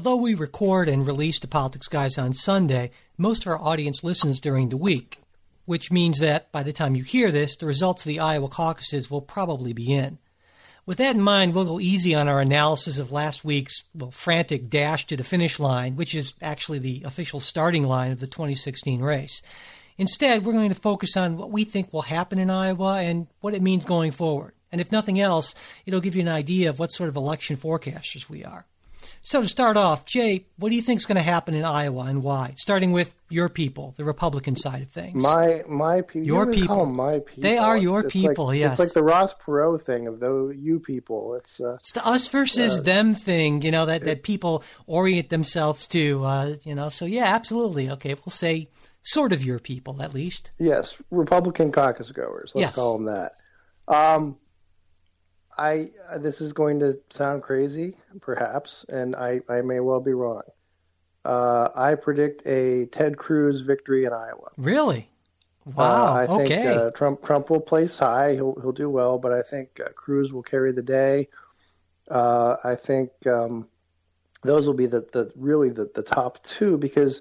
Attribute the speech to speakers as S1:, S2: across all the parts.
S1: Although we record and release the Politics Guys on Sunday, most of our audience listens during the week, which means that by the time you hear this, the results of the Iowa caucuses will probably be in. With that in mind, we'll go easy on our analysis of last week's well, frantic dash to the finish line, which is actually the official starting line of the 2016 race. Instead, we're going to focus on what we think will happen in Iowa and what it means going forward. And if nothing else, it'll give you an idea of what sort of election forecasters we are. So to start off, Jay, what do you think is going to happen in Iowa and why? Starting with your people, the Republican side of things.
S2: My my people.
S1: Your
S2: you
S1: people.
S2: My people.
S1: They are your
S2: it's
S1: people,
S2: Like,
S1: yes.
S2: It's like the Ross Perot thing of the you people. It's uh,
S1: It's the us versus them thing, you know, that, that people orient themselves to, uh, you know. So, yeah, absolutely. Okay, we'll say sort of your people, at least.
S2: yes, Republican caucus goers. Let's
S1: Yes.
S2: call them that. Um, I uh, this is going to sound crazy, perhaps, and I I may well be wrong. Uh, I predict a Ted Cruz victory in Iowa.
S1: Really?
S2: Uh,
S1: Wow.
S2: I think
S1: okay.
S2: uh, Trump Trump will place high. He'll he'll do well, but I think uh, Cruz will carry the day. Uh, I think um, those will be the, the really the, the top two because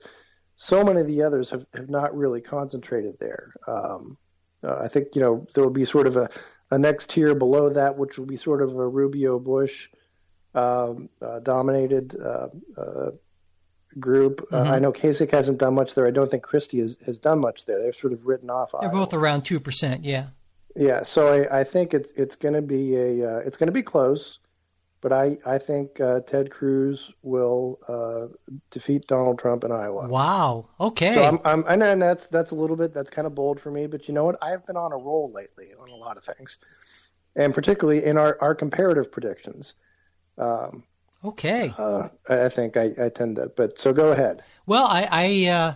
S2: so many of the others have, have not really concentrated there. Um, uh, I think you know there will be sort of a, a next tier below that, which will be sort of a Rubio Bush um, uh, dominated uh, uh, group. Uh, I know Kasich hasn't done much there. I don't think Christie has, has done much there. They're sort of written off.
S1: They're
S2: Iowa.
S1: both around 2%, yeah.
S2: Yeah, so I, I think it's it's going to be a uh, it's going to be close, but I I think uh, Ted Cruz will uh, defeat Donald Trump in Iowa.
S1: Wow. Okay.
S2: So I'm, I'm I know that's that's a little bit that's kind of bold for me, but you know what? I've been on a roll lately on a lot of things, and particularly in our, our comparative predictions. Um,
S1: okay.
S2: uh, I I think I, I tend to, but so go ahead.
S1: Well, I I, uh,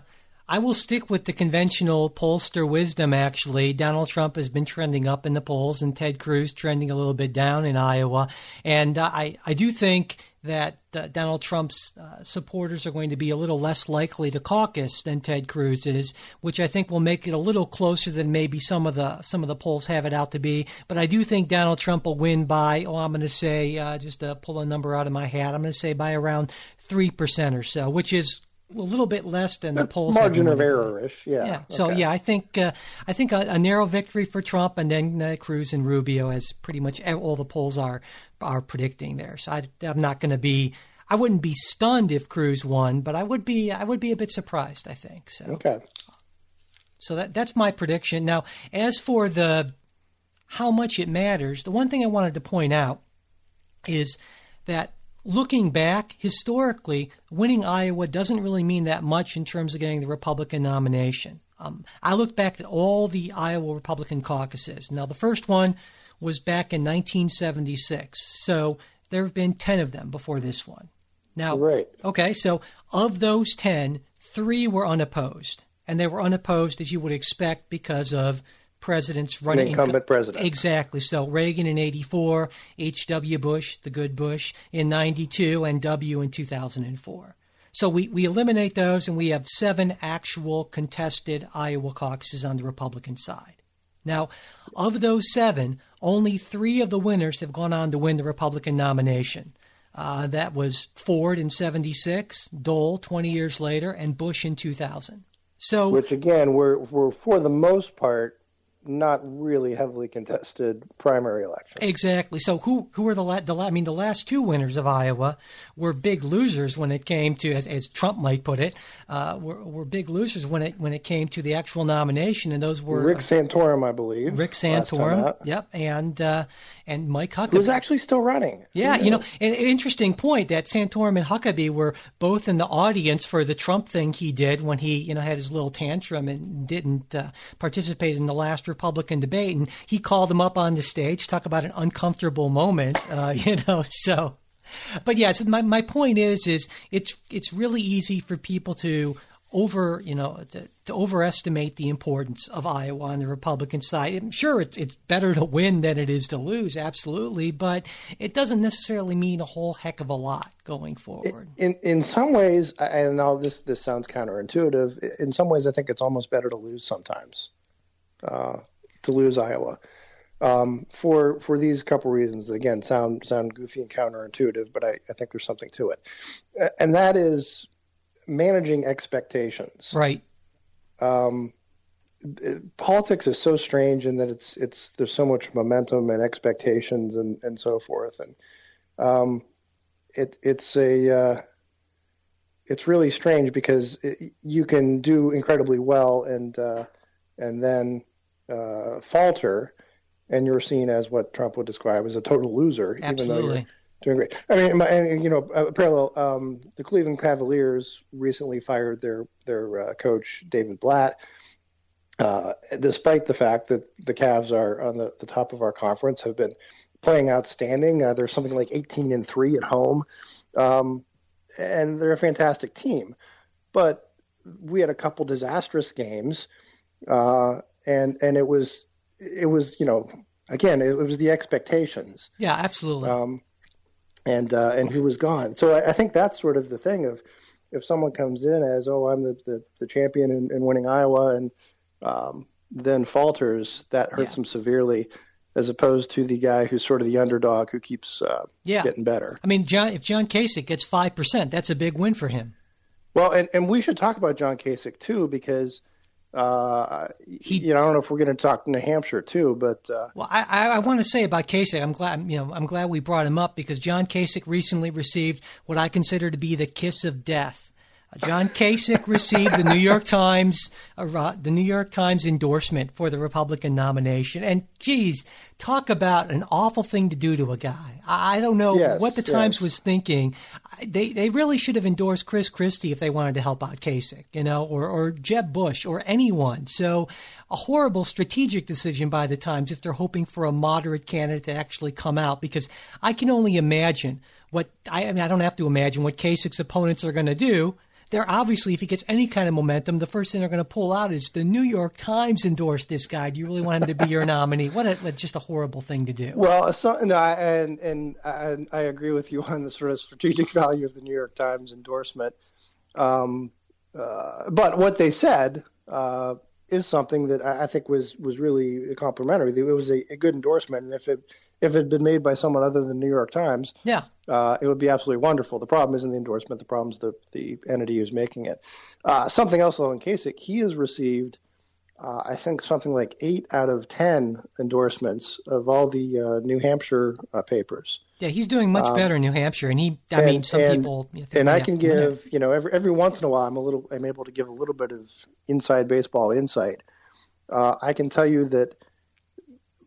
S1: I will stick with the conventional pollster wisdom. Actually, Donald Trump has been trending up in the polls, and Ted Cruz trending a little bit down in Iowa. And uh, I I do think that uh, Donald Trump's uh, supporters are going to be a little less likely to caucus than Ted Cruz is, which I think will make it a little closer than maybe some of the some of the polls have it out to be. But I do think Donald Trump will win by oh I'm going to say uh, just to pull a number out of my hat I'm going to say by around three percent or so, which is a little bit less than the polls
S2: Margin of
S1: indicated.
S2: error ish, yeah.
S1: Yeah. So
S2: okay.
S1: yeah, I think uh, I think a, a narrow victory for Trump, and then uh, Cruz and Rubio, as pretty much all the polls are are predicting there. So I, I'm not going to be. I wouldn't be stunned if Cruz won, but I would be. I would be a bit surprised. I think so.
S2: Okay.
S1: So that that's my prediction. Now, as for the how much it matters, the one thing I wanted to point out is that looking back historically, winning Iowa doesn't really mean that much in terms of getting the Republican nomination. Um, I looked back at all the Iowa Republican caucuses. Now, the first one was back in 1976, so there have been 10 of them before this one. Now,
S2: Right.
S1: Okay, so of those 10, three were unopposed. And they were unopposed, as you would expect, because of presidents running.
S2: incumbent president.
S1: Exactly. So Reagan in 84, H.W. Bush, the good Bush, in 92, and W in 2004. So we, we eliminate those, and we have seven actual contested Iowa caucuses on the Republican side. Now, of those seven, only three of the winners have gone on to win the Republican nomination. Uh, that was Ford in 76, Dole 20 years later, and Bush in 2000. So,
S2: which again were were for the most part not really heavily contested primary elections.
S1: Exactly. So who who are the la- the la- I mean the last two winners of Iowa were big losers when it came to as, as Trump might put it uh, were, were big losers when it when it came to the actual nomination and those were
S2: Rick Santorum, I believe.
S1: Rick Santorum, yep, and uh, and Mike Huckabee.
S2: Who's actually still running.
S1: Yeah, you know, an interesting point that Santorum and Huckabee were both in the audience for the Trump thing he did when he, you know, had his little tantrum and didn't uh, participate in the last Republican debate, and he called them up on the stage, talk about an uncomfortable moment, uh, you know. So, but yes, my, my point is is it's it's really easy for people to over you know to, to, overestimate the importance of Iowa on the Republican side. I'm sure it's it's better to win than it is to lose, absolutely, but it doesn't necessarily mean a whole heck of a lot going forward.
S2: In in some ways, and now this this sounds counterintuitive. In some ways, I think it's almost better to lose sometimes, uh, to lose Iowa. Um, for for these couple reasons that again sound sound goofy and counterintuitive, but I, I think there's something to it, and that is managing expectations.
S1: Right.
S2: Um, politics is so strange in that it's it's there's so much momentum and expectations and, and so forth, and um, it it's a uh, it's really strange because it, you can do incredibly well and uh, and then uh, falter, and you're seen as what Trump would describe as a total loser,
S1: Absolutely.
S2: even though you're doing great. I mean, and you know, a parallel. Um, the Cleveland Cavaliers recently fired their their uh, coach David Blatt, uh, despite the fact that the Cavs are on the, the top of our conference, have been playing outstanding. Uh, they're something like 18 and three at home, um, and they're a fantastic team. But we had a couple disastrous games, uh, and and it was it was you know again it, was the expectations.
S1: Yeah, absolutely. Um,
S2: and uh, and who was gone. So I, I, think that's sort of the thing of if someone comes in as oh I'm the the, the champion in, in, winning Iowa and um, then falters, that hurts yeah. him severely. As opposed to the guy who's sort of the underdog who keeps uh, yeah. getting better.
S1: I mean, John, if John Kasich gets five percent, that's a big win for him.
S2: Well, and, and we should talk about John Kasich too because uh, he, you know, I don't know if we're going to talk New Hampshire too, but uh,
S1: well, I, I want to say about Kasich, I'm glad you know I'm glad we brought him up because John Kasich recently received what I consider to be the kiss of death John Kasich received the New York Times uh, the New York Times endorsement for the Republican nomination, and geez, talk about an awful thing to do to a guy. I don't know yes, what the Times yes. was thinking. They they really should have endorsed Chris Christie if they wanted to help out Kasich, you know, or or Jeb Bush or anyone. So a horrible strategic decision by the Times if they're hoping for a moderate candidate to actually come out, because I can only imagine what I, I mean. I don't have to imagine what Kasich's opponents are going to do they're obviously, if he gets any kind of momentum, the first thing they're going to pull out is the New York Times endorsed this guy. Do you really want him to be your nominee? What, a, what just a horrible thing to do.
S2: Well, so, no, I, and and I, I, agree with you on the sort of strategic value of the New York Times endorsement. Um, uh, but what they said uh, is something that I I think was was really complimentary. It was a, a good endorsement, and if it if it had been made by someone other than the New York Times,
S1: yeah,
S2: uh, it would be absolutely wonderful. The problem isn't the endorsement; the problem is the the entity who's making it. Uh, something else, though, in Kasich, he has received, uh, I think, something like eight out of ten endorsements of all the uh, New Hampshire uh, papers.
S1: Yeah, he's doing much um, better in New Hampshire, and he, I and, mean, some
S2: and,
S1: people.
S2: and I can give, you know, every every once in a while, I'm a little, I'm able to give a little bit of inside baseball insight. Uh, I can tell you that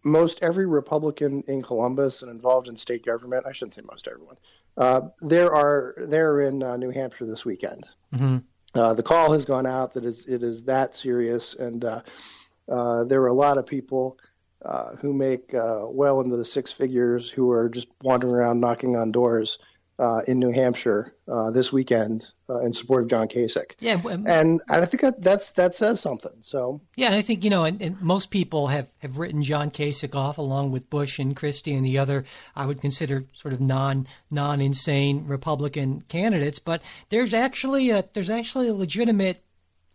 S2: most every Republican in Columbus and involved in state government, I shouldn't say most everyone, uh, there are they're in uh, New Hampshire this weekend. Mm-hmm. Uh, the call has gone out that it is that serious, and uh, uh, there are a lot of people uh, who make well into the six figures who are just wandering around knocking on doors uh, in New Hampshire uh, this weekend uh, in support of John Kasich.
S1: Yeah,
S2: and, and I think that that's that says something. So
S1: yeah, I think you know, and, and, most people have, have written John Kasich off along with Bush and Christie and the other I would consider sort of non non insane Republican candidates. But there's actually a there's actually a legitimate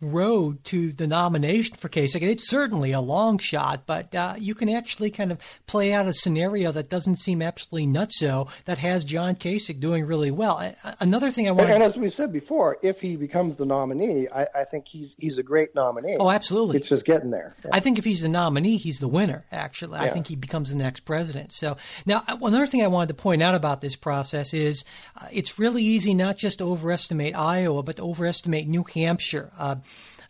S1: road to the nomination for Kasich. It's certainly a long shot, but uh, you can actually kind of play out a scenario that doesn't seem absolutely nutso that has John Kasich doing really well. Another thing I want,
S2: and, and as we said before, if he becomes the nominee, I, I, think he's he's a great nominee.
S1: Oh, absolutely.
S2: It's just getting there.
S1: Yeah. I think if he's the nominee, he's the winner. Actually, yeah. I think he becomes the next president. So now, uh, another thing I wanted to point out about this process is uh, it's really easy not just to overestimate Iowa, but to overestimate New Hampshire. Uh,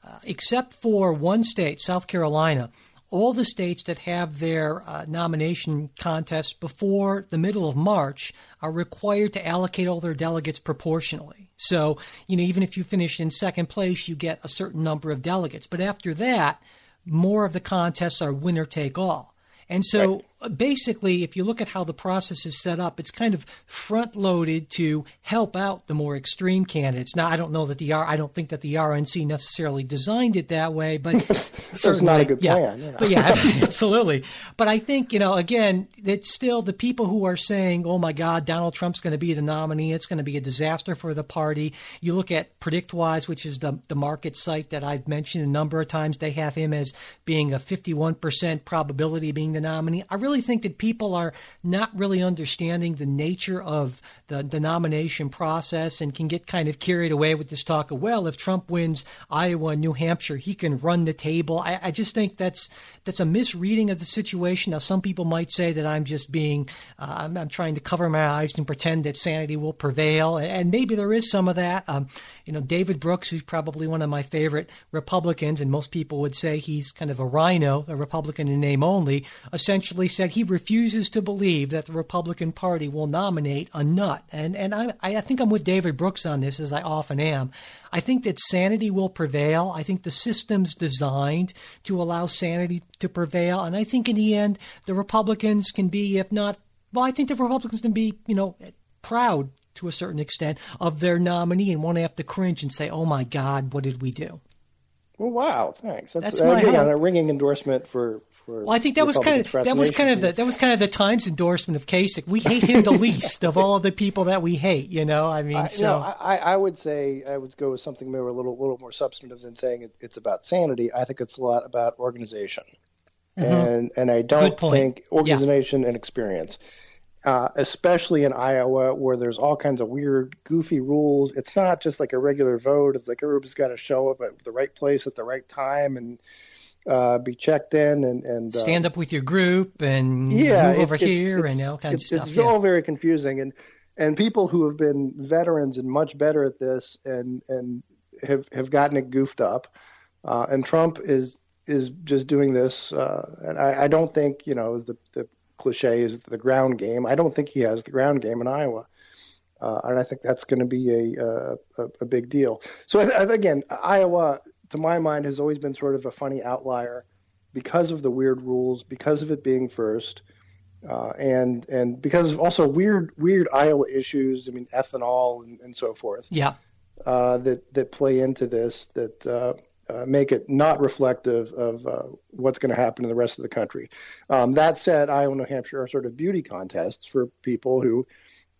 S1: uh, except for one state, South Carolina, all the states that have their uh, nomination contests before the middle of March are required to allocate all their delegates proportionally. So, you know, even if you finish in second place, you get a certain number of delegates. But after that, more of the contests are winner take all. And so, basically, if you look at how the process is set up, it's kind of front loaded to help out the more extreme candidates. Now, I don't know that the R, I don't think that the RNC necessarily designed it that way, but
S2: it's not a good
S1: yeah,
S2: plan. Yeah.
S1: But yeah, absolutely. But I think you know, again, it's still the people who are saying, "Oh my God, Donald Trump's going to be the nominee. It's going to be a disaster for the party." You look at PredictWise, which is the the market site that I've mentioned a number of times. They have him as being a 51% probability of being the nominee. I really think that people are not really understanding the nature of the, the nomination process and can get kind of carried away with this talk of, well, if Trump wins Iowa and New Hampshire, he can run the table. I, I just think that's that's a misreading of the situation. Now, some people might say that I'm just being, uh, I'm, I'm, trying to cover my eyes and pretend that sanity will prevail, and maybe there is some of that. Um, you know, David Brooks, who's probably one of my favorite Republicans, and most people would say he's kind of a RINO, a Republican in name only, essentially said he refuses to believe that the Republican Party will nominate a nut. And and I I think I'm with David Brooks on this, as I often am. I think that sanity will prevail. I think the system's designed to allow sanity to prevail, and I think in the end the Republicans can be, if not, well, I think the Republicans can be, you know, proud to a certain extent of their nominee and won't have to cringe and say, "Oh my God, what did we do?"
S2: Well, wow, thanks. That's, That's uh, my again, a ringing endorsement for.
S1: Well, I think that was kind of that was kind of the that was kind of the Times endorsement of Kasich. We hate him the least of all the people that we hate. You know, I mean, I, so
S2: no, I, I would say I would go with something maybe a little little more substantive than saying it, it's about sanity. I think it's a lot about organization, mm-hmm. and and I don't think organization yeah. and experience. Uh, especially in Iowa, where there's all kinds of weird, goofy rules. It's not just like a regular vote. It's like everybody's got to show up at the right place at the right time, and uh, be checked in and, and
S1: uh, stand up with your group and yeah, move over here and all kinds
S2: of
S1: stuff.
S2: It's yeah. all very confusing, and and people who have been veterans and much better at this and and have have gotten it goofed up, uh, and Trump is is just doing this. Uh, and I, I don't think you know the the cliche is the ground game. I don't think he has the ground game in Iowa. Uh, and I think that's going to be a, a, a big deal. So again, Iowa to my mind, has always been sort of a funny outlier because of the weird rules, because of it being first, uh, and and because of also weird weird Iowa issues. I mean, ethanol and, and so forth.
S1: Yeah.
S2: Uh, that that play into this that uh, uh make it not reflective of uh, what's going to happen in the rest of the country. Um, that said, Iowa, and New Hampshire are sort of beauty contests for people who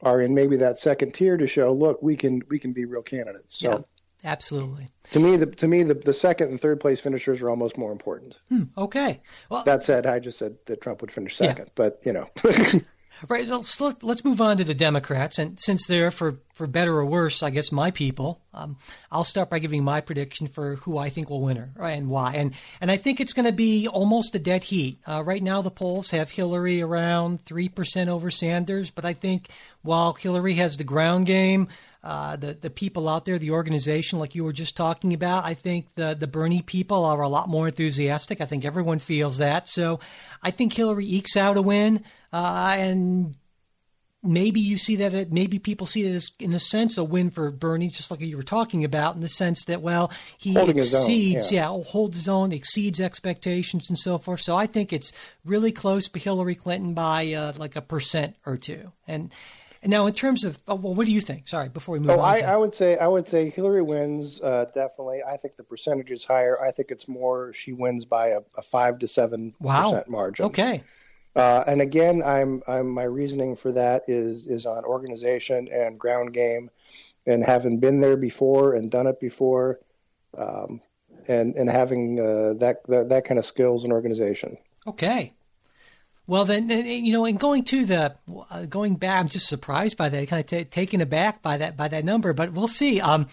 S2: are in maybe that second tier to show, look, we can we can be real candidates. So.
S1: Yeah. Absolutely.
S2: To me, the to me the, the second and third place finishers are almost more important.
S1: Hmm, okay.
S2: Well, that said, I just said that Trump would finish second, yeah. but you know.
S1: right. So let's move on to the Democrats, and since they're for for better or worse, I guess my people. Um, I'll start by giving my prediction for who I think will win her and why, and and I think it's going to be almost a dead heat. Uh, right now, the polls have Hillary around three percent over Sanders, but I think while Hillary has the ground game uh, the the people out there, the organization, like you were just talking about. I think the the Bernie people are a lot more enthusiastic. I think everyone feels that. So I think Hillary ekes out a win, uh, and maybe you see that it, maybe people see it as in a sense a win for Bernie, just like you were talking about, in the sense that well he
S2: Holding
S1: exceeds,
S2: own,
S1: yeah. yeah, holds his own, exceeds expectations and so forth. So I think it's really close to Hillary Clinton by uh, like a percent or two, and and now, in terms of, oh, well, what do you think? Sorry, before we move
S2: oh,
S1: on.
S2: I, to... I would say I would say Hillary wins uh, definitely. I think the percentage is higher. I think it's more. She wins by a, a five to seven
S1: wow.
S2: percent margin.
S1: Okay.
S2: Uh, and again, I'm, I'm my reasoning for that is is on organization and ground game, and having been there before and done it before, um, and and having uh, that, that that kind of skills and organization.
S1: Okay. Well, then, you know, and going to the going back, I'm just surprised by that, kind of t- taken aback by that by that number. But we'll see. Um,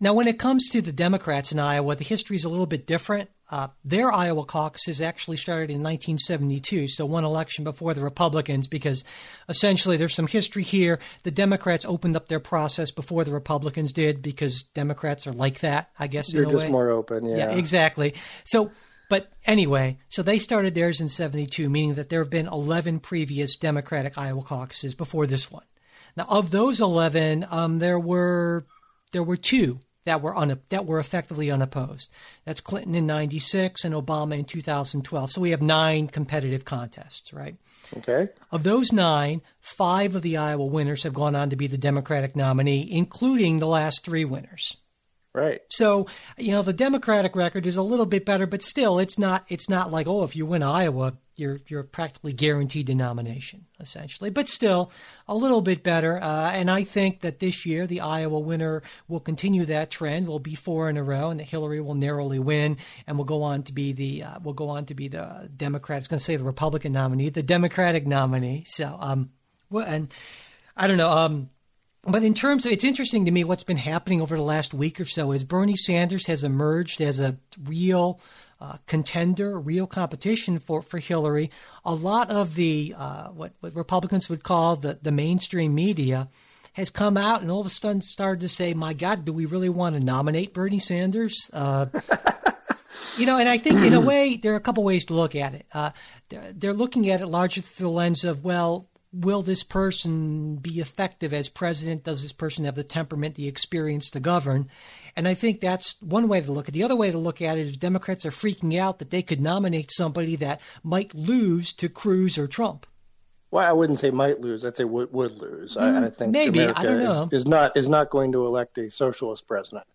S1: now, when it comes to the Democrats in Iowa, the history is a little bit different. Uh, their Iowa caucuses actually started in 1972, so one election before the Republicans, because essentially there's some history here. The Democrats opened up their process before the Republicans did, because Democrats are like that, I guess.
S2: They're just
S1: way.
S2: more open, yeah.
S1: Yeah, exactly. So but anyway, so they started theirs in 72, meaning that there have been 11 previous Democratic Iowa caucuses before this one. Now, of those 11, um, there were there were two that were un, that were effectively unopposed. That's Clinton in '96 and Obama in 2012. So we have nine competitive contests, right?
S2: Okay.
S1: Of those nine, five of the Iowa winners have gone on to be the Democratic nominee, including the last three winners.
S2: Right.
S1: So, you know, the Democratic record is a little bit better, but still it's not it's not like, oh, if you win Iowa, you're you're practically guaranteed nomination, essentially. But still, a little bit better. Uh, and I think that this year the Iowa winner will continue that trend. Will be four in a row, and that Hillary will narrowly win, and will go on to be the uh, will go on to be the Democrat. It's going to say the Republican nominee, the Democratic nominee. So, um, well, and I don't know. Um, but in terms of, it's interesting to me what's been happening over the last week or so is Bernie Sanders has emerged as a real uh, contender, real competition for, for Hillary. A lot of the, uh, what, what Republicans would call the, the mainstream media has come out and all of a sudden started to say, my God, do we really want to nominate Bernie Sanders? Uh, you know, and I think in a way, there are a couple ways to look at it. Uh, they're, they're, looking at it largely through the lens of, well, will this person be effective as president? Does this person have the temperament, the experience to govern? And I think that's one way to look at it. The other way to look at it is Democrats are freaking out that they could nominate somebody that might lose to Cruz or Trump.
S2: Well, I wouldn't say might lose. I'd say would, would lose. Mm, I, I, think
S1: maybe
S2: America
S1: I don't know.
S2: Is, is, not is not going to elect a socialist president.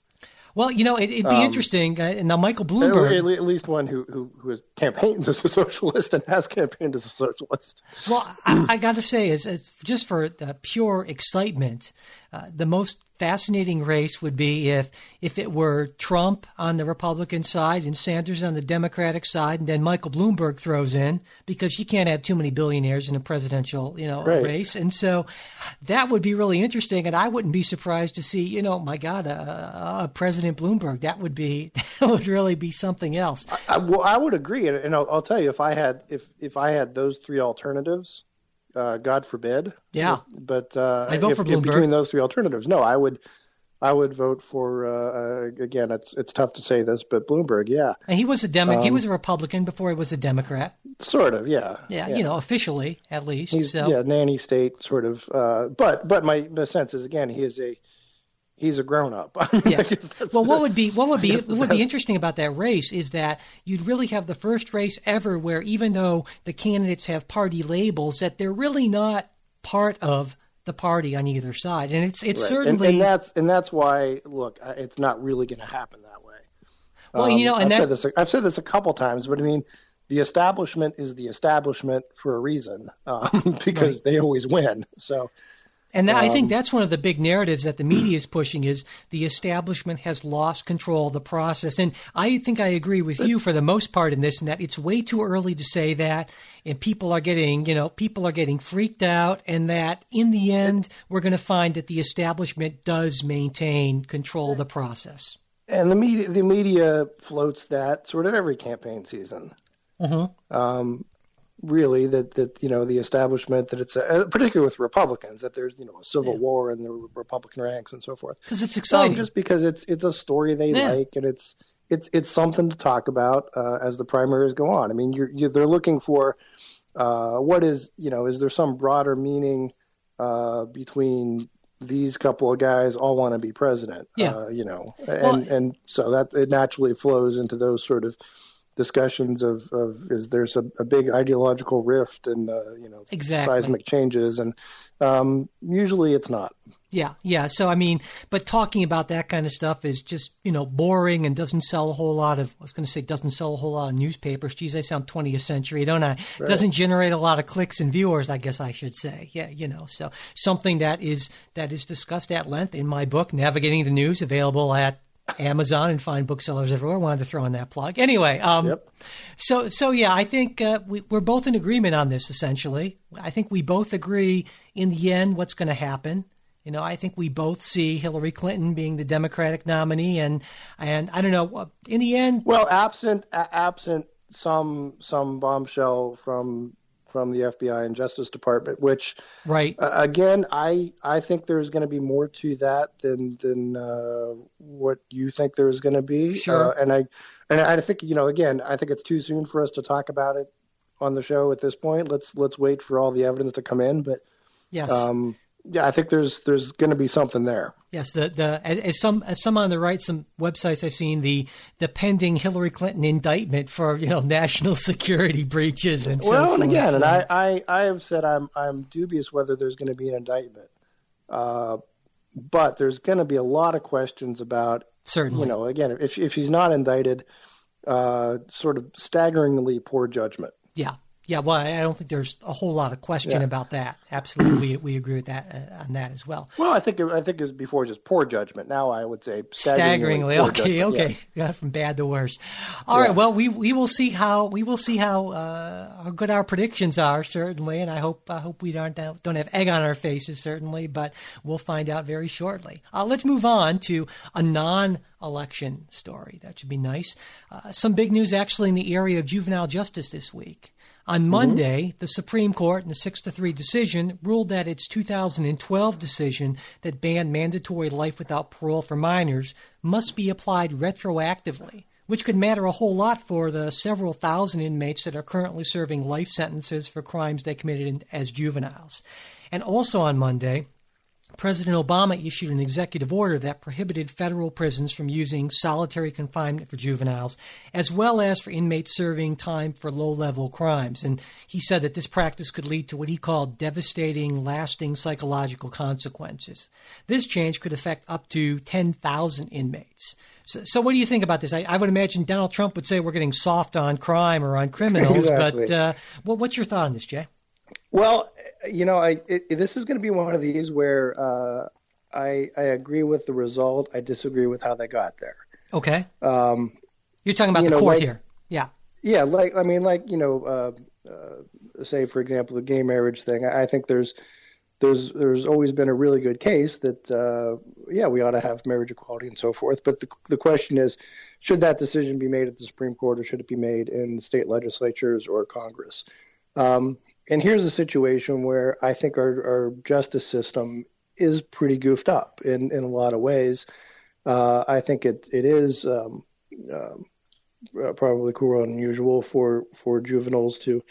S1: Well, you know, it, would be um, interesting. Uh, now, Michael Bloomberg,
S2: at, at least one who, who who campaigns as a socialist and has campaigned as a socialist.
S1: Well, I, I got to say, as just for pure excitement, uh, the most fascinating race would be if if it were Trump on the Republican side and Sanders on the Democratic side, and then Michael Bloomberg throws in because you can't have too many billionaires in a presidential you know
S2: right.
S1: race, and so that would be really interesting. And I wouldn't be surprised to see you know my God, uh, President Bloomberg. That would be that would really be something else.
S2: I, well, I would agree, and I'll, I'll tell you if I had if if I had those three alternatives uh, God forbid.
S1: Yeah.
S2: But, uh,
S1: I'd vote
S2: if,
S1: for Bloomberg.
S2: between those three alternatives, no, I would. I would vote for uh, uh, again. It's it's tough to say this, but Bloomberg, yeah.
S1: And he was a Demo- um, He was a Republican before he was a Democrat.
S2: Sort of, yeah.
S1: Yeah, yeah. you know, officially at least.
S2: He's,
S1: so.
S2: Yeah, nanny state sort of. Uh, but but my, my sense is again he is a he's a grown up.
S1: yeah. well, what would be what would be what would be interesting about that race is that you'd really have the first race ever where even though the candidates have party labels, that they're really not part of the party on either side, and it's it's
S2: right.
S1: certainly
S2: and, and, that's and that's why look, it's not really going to happen that way.
S1: Well, um, you know, and
S2: I've
S1: that,
S2: said this I've said this a couple times, but I mean. The establishment is the establishment for a reason, um, because right. they always win. So,
S1: and that, um, I think um, that's one of the big narratives that the media is pushing is the establishment has lost control of the process. And I think I agree with you for the most part in this, and that it's way too early to say that. And people are getting, you know, people are getting freaked out, and that in the end, we're going to find that the establishment does maintain control of the process.
S2: And the media, the media floats that sort of every campaign season.
S1: Mm-hmm.
S2: Um, really that that you know the establishment that it's a, particularly with Republicans that there's you know a civil yeah. war in the Republican ranks and so forth
S1: because it's exciting
S2: just because it's it's a story they yeah. like and it's it's it's something to talk about uh, as the primaries go on. I mean you're, you're they're looking for uh, what is you know is there some broader meaning uh, between these couple of guys all want to be president
S1: yeah.
S2: Uh, you know and
S1: well,
S2: and so that it naturally flows into those sort of discussions of, of is there's a, a big ideological rift and uh, you know
S1: exactly.
S2: seismic changes and um, usually it's not
S1: yeah yeah so i mean but talking about that kind of stuff is just you know boring and doesn't sell a whole lot of i was going to say doesn't sell a whole lot of newspapers geez i sound 20th century don't i right. doesn't generate a lot of clicks and viewers i guess i should say yeah you know so something that is that is discussed at length in my book navigating the news available at Amazon and find booksellers everywhere. Wanted to throw in that plug. Anyway, um,
S2: yep.
S1: so so yeah, I think uh, we, we're both in agreement on this. Essentially, I think we both agree in the end what's going to happen. You know, I think we both see Hillary Clinton being the Democratic nominee, and and I don't know. In the end,
S2: well, absent absent some some bombshell from from the FBI and Justice Department, which
S1: right
S2: uh, again, I I think there's going to be more to that than than uh, what you think there is going to be.
S1: Sure.
S2: Uh, and I and I think you know again, I think it's too soon for us to talk about it on the show at this point. Let's let's wait for all the evidence to come in. But
S1: yes.
S2: Um, yeah, I think there's there's going to be something there.
S1: Yes, the the as some as some on the right, some websites I've seen the the pending Hillary Clinton indictment for you know national security breaches and
S2: well,
S1: so forth.
S2: and again, and I, I I have said I'm I'm dubious whether there's going to be an indictment, uh, but there's going to be a lot of questions about
S1: certainly
S2: you know again if if she's not indicted, uh, sort of staggeringly poor judgment.
S1: Yeah, yeah, well, I don't think there's a whole lot of question yeah. about that. Absolutely, we, we agree with that uh, on that as well.
S2: Well, I think I think it was before just poor judgment. Now I would say
S1: staggeringly.
S2: staggeringly
S1: okay,
S2: judgment,
S1: okay,
S2: yes.
S1: yeah, from bad to worse. All yeah. right, well, we we will see how we will see how uh, how good our predictions are certainly, and I hope I hope we don't don't have egg on our faces certainly, but we'll find out very shortly. Uh, let's move on to a non election story. That should be nice. Uh, some big news actually in the area of juvenile justice this week. On Monday, mm-hmm. the Supreme Court, in a 6 to 3 decision, ruled that its 2012 decision that banned mandatory life without parole for minors must be applied retroactively, which could matter a whole lot for the several thousand inmates that are currently serving life sentences for crimes they committed as juveniles. And also on Monday, President Obama issued an executive order that prohibited federal prisons from using solitary confinement for juveniles, as well as for inmates serving time for low level crimes. And he said that this practice could lead to what he called devastating, lasting psychological consequences. This change could affect up to 10,000 inmates. So, so, what do you think about this? I, I, would imagine Donald Trump would say we're getting soft on crime or on criminals,
S2: exactly.
S1: but uh, what, what's your thought on this, Jay?
S2: Well, you know, I it, this is going to be one of these where uh, I I agree with the result. I disagree with how they got there.
S1: Okay.
S2: Um,
S1: You're talking about
S2: you
S1: the
S2: know,
S1: court
S2: like-
S1: here. Yeah.
S2: yeah, like I mean, like you know, uh, uh, say for example, the gay marriage thing. I, I think there's there's there's always been a really good case that uh, yeah, we ought to have marriage equality and so forth. But the the question is, should that decision be made at the Supreme Court or should it be made in state legislatures or Congress? Um, and here's a situation where I think our, our justice system is pretty goofed up in, in a lot of ways. Uh, I think it it is um, uh, probably cruel and unusual for for juveniles to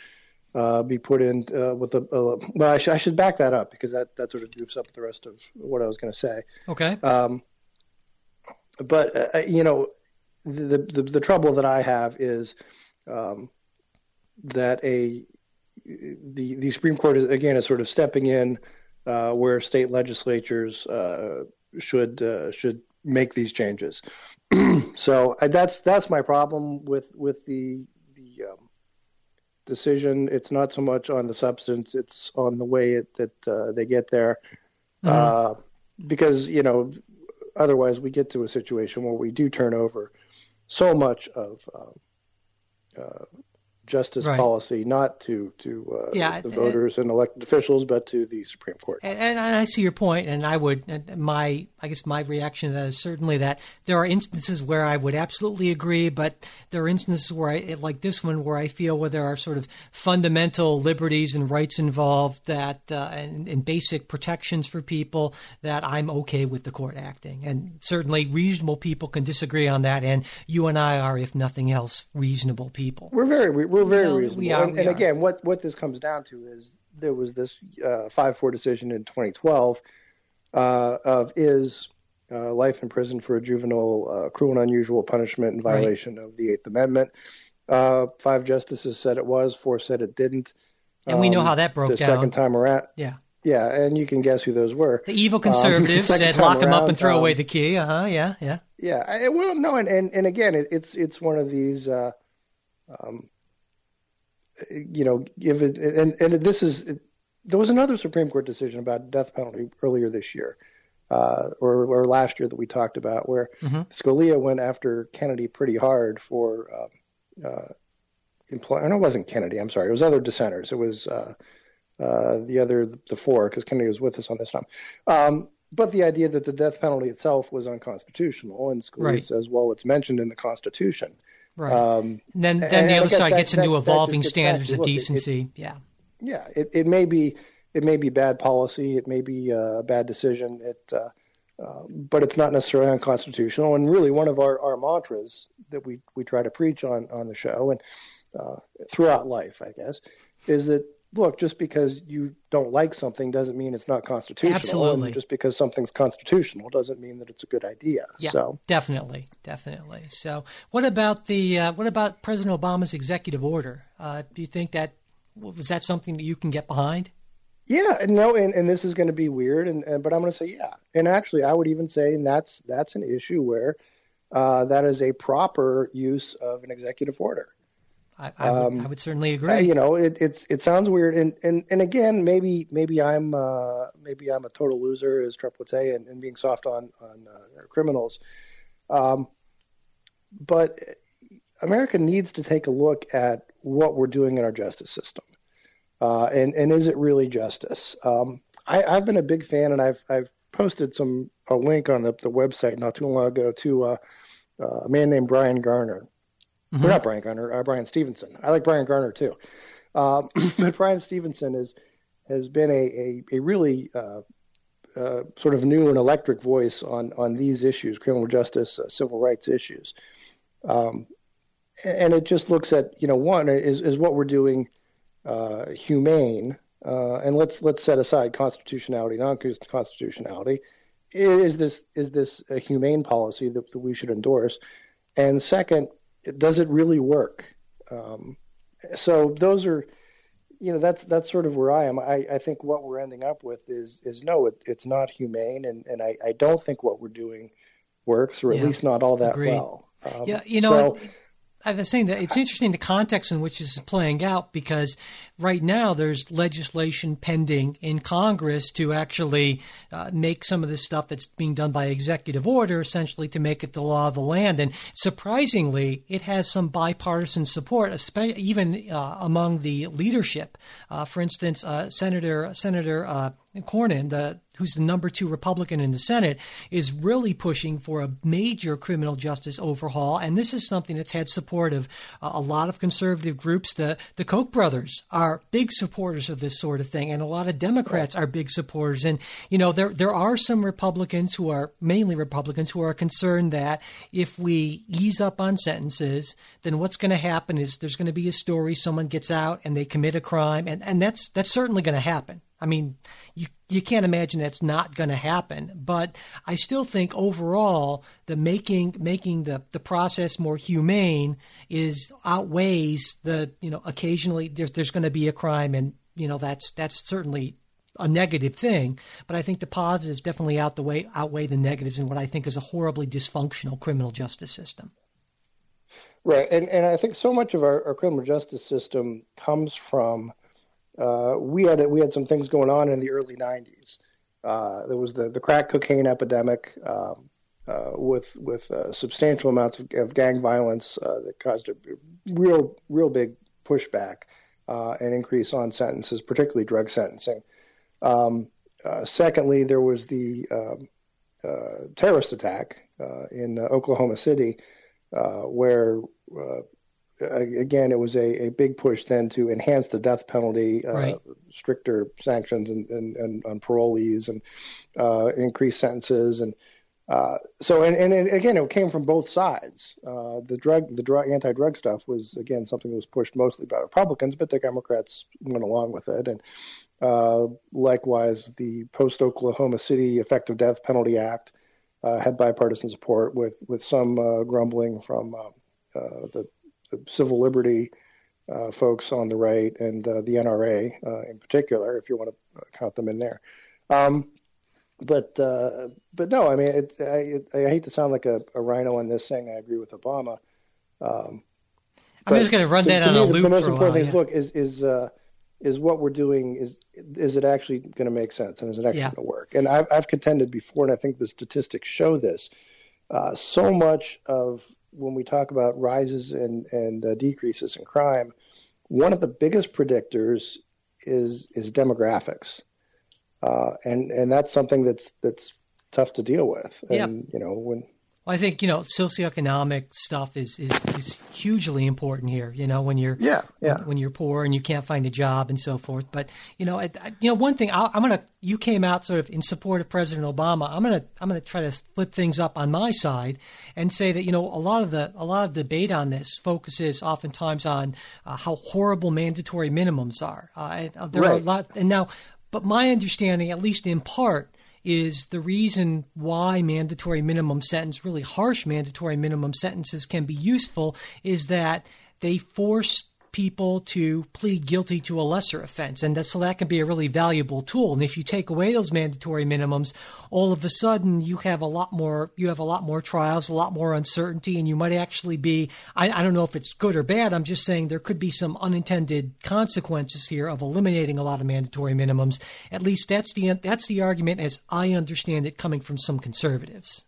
S2: uh, be put in uh, with a, a well. I, sh- I, should back that up because that that sort of goofs up the rest of what I was going to say.
S1: Okay.
S2: Um, but uh, you know, the, the the trouble that I have is um, that a the the Supreme Court is again is sort of stepping in uh, where state legislatures uh, should uh, should make these changes. so that's that's my problem with with the the um, decision. It's not so much on the substance; it's on the way it, that uh, they get there. Mm-hmm. because you know, otherwise we get to a situation where we do turn over so much of uh, justice
S1: right.
S2: policy, not to to uh,
S1: yeah,
S2: the voters and, and elected officials, but to the Supreme Court.
S1: And, and, I see your point, and I would my I guess my reaction to that is certainly that there are instances where I would absolutely agree, but there are instances where I like this one where I feel where there are sort of fundamental liberties and rights involved that uh, and, and basic protections for people that I'm okay with the court acting, and certainly reasonable people can disagree on that, and you and I are, if nothing else, reasonable people.
S2: We're very we're very
S1: No,
S2: reasonable.
S1: we are,
S2: and and again, what what this comes down to is there was this uh, five four decision in 2012 uh, of is uh, life in prison for a juvenile uh, cruel and unusual punishment in
S1: Right.
S2: violation of the Eighth Amendment. Uh, five justices said it was, four said it didn't.
S1: And we know
S2: Um,
S1: how that broke
S2: the
S1: down.
S2: second time around.
S1: Yeah.
S2: Yeah, and you can guess who those were.
S1: The evil
S2: Um,
S1: conservatives
S2: second
S1: said lock him up and throw
S2: um,
S1: away the key. Uh huh. Yeah. Yeah.
S2: Yeah, I, well, no, and and, and again, it, it's it's one of these, uh, um, you know, give it, and and this is there was another Supreme Court decision about death penalty earlier this year, uh, or or last year that we talked about, where
S1: Mhm.
S2: Scalia went after Kennedy pretty hard for, uh, uh, employ. No, it wasn't Kennedy. I'm sorry, it was other dissenters. It was uh, uh, the other the four because Kennedy was with us on this time. Um, but the idea that the death penalty itself was unconstitutional, and Scalia
S1: Right.
S2: says, well, it's mentioned in the Constitution.
S1: Right.
S2: Um,
S1: And then,
S2: and
S1: the other side
S2: that-
S1: gets into
S2: that-
S1: evolving
S2: just gets back
S1: standards of
S2: look, it- it-
S1: decency. yeah.
S2: yeah, it, it may be it may be bad policy, it may be uh, a bad decision, it, uh, uh, but it's not necessarily unconstitutional. And really, one of our, our mantras that we, we try to preach on on the show and uh, throughout life, I guess, is that look, just because you don't like something doesn't mean it's not constitutional.
S1: Absolutely.
S2: And just because something's constitutional doesn't mean that it's a good idea.
S1: Yeah,
S2: so
S1: definitely, definitely. So, what about the uh, what about President Obama's executive order? Uh, do you think that was that something that you can get behind?
S2: Yeah, no, and, and this is going to be weird, and, and but I'm going to say yeah. And actually, I would even say and that's that's an issue where uh, that is a proper use of an executive order.
S1: I, I, um, would, I would, certainly agree.
S2: Uh, you know, it, it's it sounds weird, and and and again, maybe maybe I'm uh, maybe I'm a total loser, as Trump would say, and, and being soft on on uh, criminals. Um, but America needs to take a look at what we're doing in our justice system, uh, and and is it really justice? Um, I, I've been a big fan, and I've I've posted some a link on the, the website not too long ago to uh, uh, a man named Bryan Garner Mm-hmm. not Bryan Garner, uh, Bryan Stevenson. I like Bryan Garner too, uh, but Bryan Stevenson is has been a a, a really uh, uh, sort of new and electric voice on on these issues, criminal justice, uh, civil rights issues, um, and it just looks at you know one is is what we're doing humane, and let's let's set aside constitutionality, non-constitutionality. Is this is this a humane policy that, that we should endorse? And second, does it really work? Um, so those are, you know, that's that's sort of where I am. I, I think what we're ending up with is is no, it, it's not humane, and, and I, I don't think what we're doing works, or at yeah, least not all that
S1: agreed.
S2: well.
S1: Um, yeah, you know, so, I was saying that it's interesting the context in which this is playing out because right now there's legislation pending in Congress to actually uh, make some of this stuff that's being done by executive order essentially to make it the law of the land. And surprisingly, it has some bipartisan support, even uh, among the leadership. Uh, for instance, uh, Senator Senator uh, Cornyn, the who's the number two Republican in the Senate, is really pushing for a major criminal justice overhaul. And this is something that's had support of uh, a lot of conservative groups. The, the Koch brothers are big supporters of this sort of thing, and a lot of Democrats are big supporters. And, you know, there, there are some Republicans who are mainly Republicans who are concerned that if we ease up on sentences, then what's going to happen is there's going to be a story, someone gets out and they commit a crime, and, and that's, that's certainly going to happen. I mean, you you can't imagine that's not going to happen. But I still think overall the making making the, the process more humane is outweighs the you know occasionally there's there's going to be a crime and you know that's that's certainly a negative thing. But I think the positives definitely out the way outweigh the negatives in what I think is a horribly dysfunctional criminal justice system.
S2: Right, and and I think so much of our, our criminal justice system comes from uh, we had we had some things going on in the early '90s. Uh, there was the the crack cocaine epidemic um, uh, with with uh, substantial amounts of, of gang violence uh, that caused a real real big pushback and increase on sentences, particularly drug sentencing. Um, secondly, there was the um, terrorist attack in Oklahoma City, where again, it was a, a big push then to enhance the death penalty, uh, right. stricter sanctions and, and, and on parolees and uh, increased sentences. And uh, so, and, and it, again, it came from both sides. Uh, the drug, the drug, anti-drug stuff was again something that was pushed mostly by Republicans, but the Democrats went along with it. And uh, likewise, the post-Oklahoma City Effective Death Penalty Act uh, had bipartisan support, with with some grumbling from the the civil liberty uh, folks on the right and uh, the NRA uh, in particular, if you want to count them in there. Um, but uh, but no, I mean, it, I, I, hate to sound like a, a, RINO on this saying I agree with Obama. Um,
S1: I'm just going to run that on a loop.
S2: The most
S1: important
S2: while, thing
S1: yeah.
S2: is look is is uh, is what we're doing is is it actually going to make sense and is it actually yeah. going to work? And I've, I've contended before, and I think the statistics show this. Uh, so much of when we talk about rises and, and uh, decreases in crime, one of the biggest predictors is is demographics, uh, and and that's something that's that's tough to deal with. And
S1: yep.
S2: you know when
S1: Well, I think you know socioeconomic stuff is, is is hugely important here. You know, when you're
S2: yeah yeah
S1: when, when you're poor and you can't find a job and so forth. But you know, I, I, you know, one thing I, am gonna you came out sort of in support of President Obama. I'm gonna I'm gonna try to flip things up on my side and say that you know a lot of the a lot of debate on this focuses oftentimes on uh, how horrible mandatory minimums are. Uh, there
S2: right.
S1: are a lot, and now, but my understanding, at least in part is the reason why mandatory minimum sentence, really harsh mandatory minimum sentences, can be useful is that they force people to plead guilty to a lesser offense. And that, so that can be a really valuable tool. And if you take away those mandatory minimums, all of a sudden you have a lot more, you have a lot more trials, a lot more uncertainty, and you might actually be, I, I don't know if it's good or bad. I'm just saying there could be some unintended consequences here of eliminating a lot of mandatory minimums. At least that's the, that's the argument as I understand it coming from some conservatives.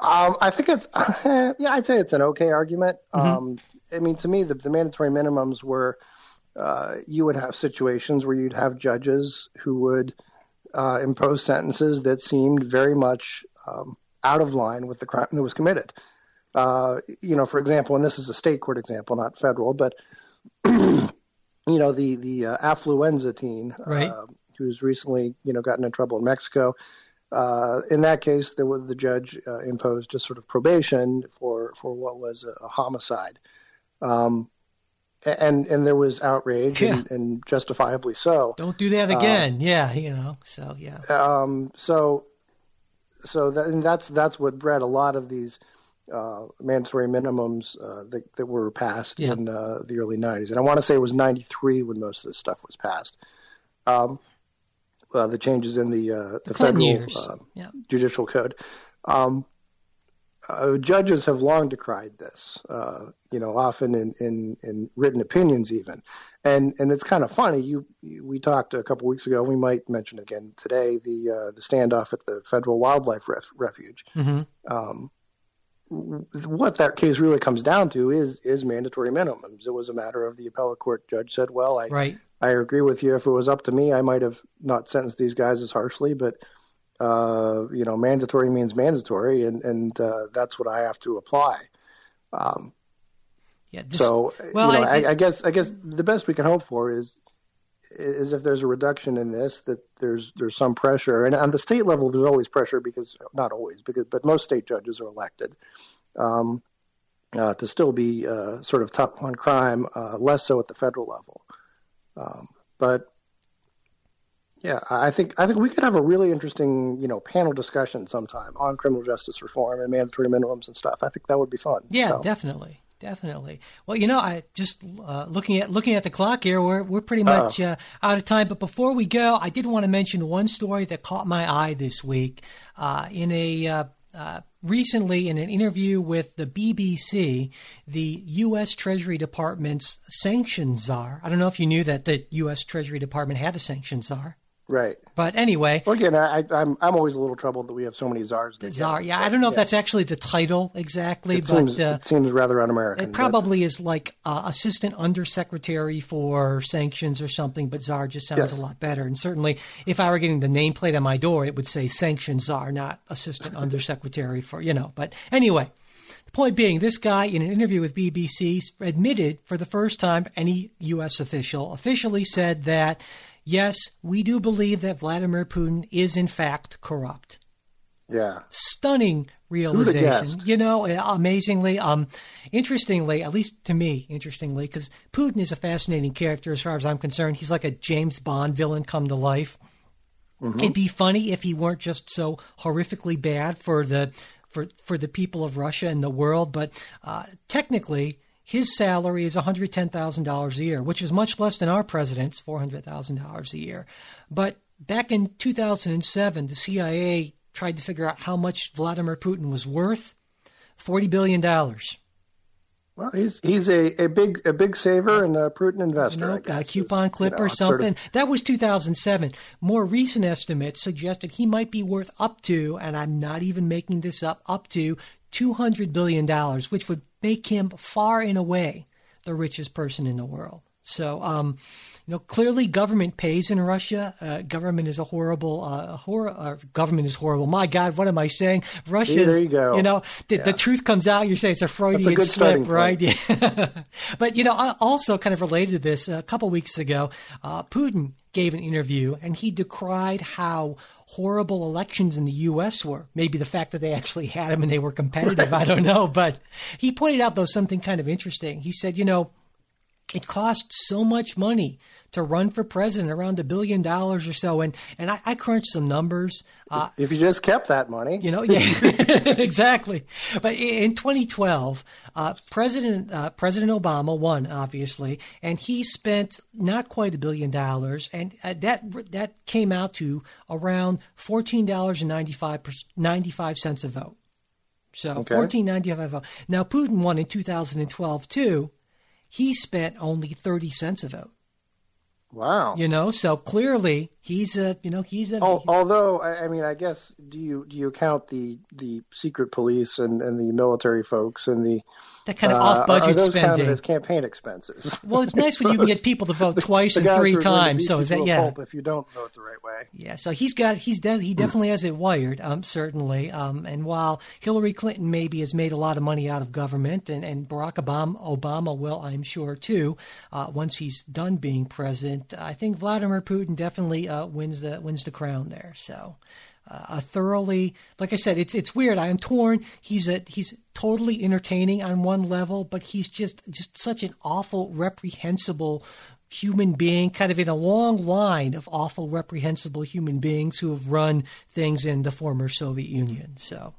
S2: Um, I think it's yeah, I'd say it's an okay argument. Mm-hmm. Um, I mean, to me, the, the mandatory minimums were uh, you would have situations where you'd have judges who would uh, impose sentences that seemed very much um, out of line with the crime that was committed. Uh, you know, for example, and this is a state court example, not federal, but you know, the the uh, affluenza teen
S1: right.
S2: Uh, who's recently you know gotten in trouble in Mexico. Uh, in that case, the, the judge uh, imposed just sort of probation for, for what was a, a homicide. Um, and and there was outrage yeah. and, and, justifiably so.
S1: Don't do that again. Uh, yeah, you know. So yeah.
S2: Um, so so that, and that's that's what bred a lot of these uh, mandatory minimums uh, that, that were passed yeah. in uh, the early '90s. And I want to say it was '93 when most of this stuff was passed. Um, uh, the changes in the uh, the, the federal yeah. judicial code. Um, uh, judges have long decried this, uh, you know, often in, in, in, written opinions even, and and it's kind of funny. You, we talked a couple weeks ago. We might mention again today the uh, the standoff at the Federal Wildlife Ref- Refuge.
S1: Mm-hmm.
S2: Um, what that case really comes down to is is mandatory minimums. It was a matter of the appellate court judge said, "Well, I
S1: right.
S2: I agree with you. If it was up to me, I might have not sentenced these guys as harshly, but." Uh, you know, mandatory means mandatory, and and uh, that's what I have to apply. Um,
S1: yeah.
S2: This, so, well, you know, I, I, I, guess I guess the best we can hope for is is if there's a reduction in this, that there's there's some pressure, and on the state level, there's always pressure because not always, because but most state judges are elected. Um, uh, to still be uh, sort of tough on crime, uh, less so at the federal level. Um, but yeah, I think I think we could have a really interesting, you know, panel discussion sometime on criminal justice reform and mandatory minimums and stuff. I think that would be fun.
S1: Yeah,
S2: so.
S1: definitely, definitely. Well, you know, I just uh, looking at looking at the clock here, we're we're pretty much uh, out of time. But before we go, I did want to mention one story that caught my eye this week uh, in a. Uh, uh, recently, in an interview with the BBC, the U.S. Treasury Department's sanctions czar. I don't know if you knew that the U.S. Treasury Department had a sanctions czar.
S2: Right.
S1: But anyway.
S2: Well, again, I, am I'm, I'm always a little troubled that we have so many czars.
S1: The czar, yeah. I don't know yeah. if that's actually the title exactly,
S2: it
S1: but
S2: seems,
S1: uh,
S2: it seems rather un-American.
S1: It probably but... is like uh, assistant undersecretary for sanctions or something. But czar just sounds yes. a lot better. And certainly, if I were getting the nameplate on my door, it would say sanctions czar, not assistant undersecretary for you know. But anyway. The point being, this guy in an interview with BBC admitted for the first time any U.S. official officially said that yes, we do believe that Vladimir Putin is in fact corrupt.
S2: Yeah.
S1: Stunning realization. You know, amazingly, um, interestingly, at least to me, interestingly, because Putin is a fascinating character as far as I'm concerned. He's like a James Bond villain come to life. Mm-hmm. It'd be funny if he weren't just so horrifically bad for the for for the people of Russia and the world, but uh, technically his salary is $110,000 a year, which is much less than our president's $400,000 a year. But back in 2007, the CIA tried to figure out how much Vladimir Putin was worth $40 billion.
S2: Well, he's he's a, a big a big saver and a prudent investor.
S1: You know, a coupon clip you know, or something. Sort of... That was 2007. More recent estimates suggested he might be worth up to, and I'm not even making this up, up to 200 billion dollars, which would make him far and away the richest person in the world. So, um, you know, clearly government pays in Russia. Uh, government is a horrible, uh, hor- uh, government is horrible. My God, what am I saying? Russia.
S2: There you go.
S1: You know, the, yeah. the truth comes out. You say it's a Freudian
S2: a
S1: slip, right? Yeah. but you know, also kind of related to this, a couple weeks ago, uh, Putin gave an interview and he decried how horrible elections in the U.S. were. Maybe the fact that they actually had them and they were competitive, I don't know. But he pointed out, though, something kind of interesting. He said, you know, it costs so much money to run for president, around a billion dollars or so. And and I, I crunched some numbers.
S2: Uh, if you just kept that money,
S1: you know, yeah, exactly. But in 2012, uh, President uh, President Obama won, obviously, and he spent not quite a billion dollars, and uh, that that came out to around fourteen dollars and 95 cents a vote. So okay. fourteen ninety five vote. Now Putin won in 2012 too he spent only 30 cents a vote.
S2: Wow.
S1: You know, so clearly he's a, you know, he's a.
S2: although, I mean, I guess do you do you count the the secret police and and the military folks and the
S1: that kind of uh, off budget spending.
S2: As campaign expenses.
S1: Well, it's nice when you can get people to vote twice and three times. So is that yeah?
S2: If you don't vote the right way.
S1: Yeah. So he's got he's de- he definitely has it wired. Um, certainly. Um, and while Hillary Clinton maybe has made a lot of money out of government, and and Barack Obama Obama will, I'm sure too, uh, once he's done being president, I think Vladimir Putin definitely uh, wins the wins the crown there. So a thoroughly like I said, it's it's weird. I am torn. He's a he's totally entertaining on one level, but he's just just such an awful, reprehensible human being, kind of in a long line of awful, reprehensible human beings who have run things in the former Soviet Union. So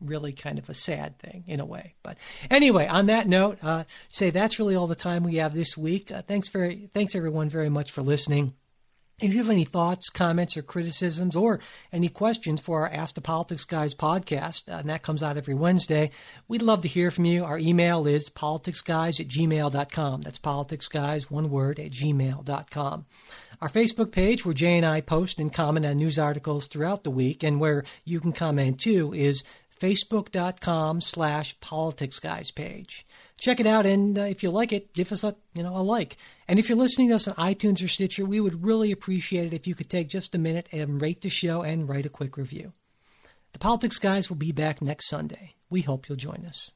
S1: really kind of a sad thing in a way. But anyway, on that note, uh, say that's really all the time we have this week. Uh, thanks very, thanks everyone very much for listening. If you have any thoughts, comments, or criticisms, or any questions for our Ask the Politics Guys podcast, uh, and that comes out every Wednesday, we'd love to hear from you. Our email is politicsguys at gmail.com. That's politicsguys, one word, at gmail.com. Our Facebook page, where Jay and I post and comment on news articles throughout the week, and where you can comment too, is facebook.com slash politicsguys page check it out. And uh, if you like it, give us a you know a like. And if you're listening to us on iTunes or Stitcher, we would really appreciate it if you could take just a minute and rate the show and write a quick review. The Politics Guys will be back next Sunday. We hope you'll join us.